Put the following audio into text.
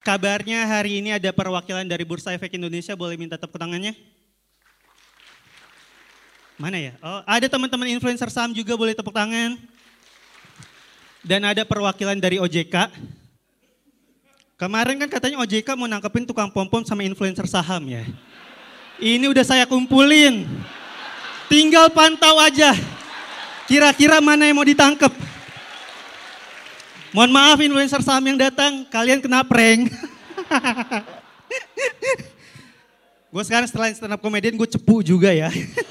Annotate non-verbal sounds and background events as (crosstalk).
Kabarnya hari ini ada perwakilan dari Bursa Efek Indonesia, boleh minta tepuk tangannya? Mana ya? Oh, ada teman-teman influencer saham juga boleh tepuk tangan. Dan ada perwakilan dari OJK. Kemarin kan katanya OJK mau nangkepin tukang pom-pom sama influencer saham ya. Ini udah saya kumpulin. Tinggal pantau aja. Kira-kira mana yang mau ditangkep. Mohon maaf influencer saham yang datang, kalian kena prank. (laughs) gue sekarang setelah stand up comedian gue cepu juga ya. (laughs)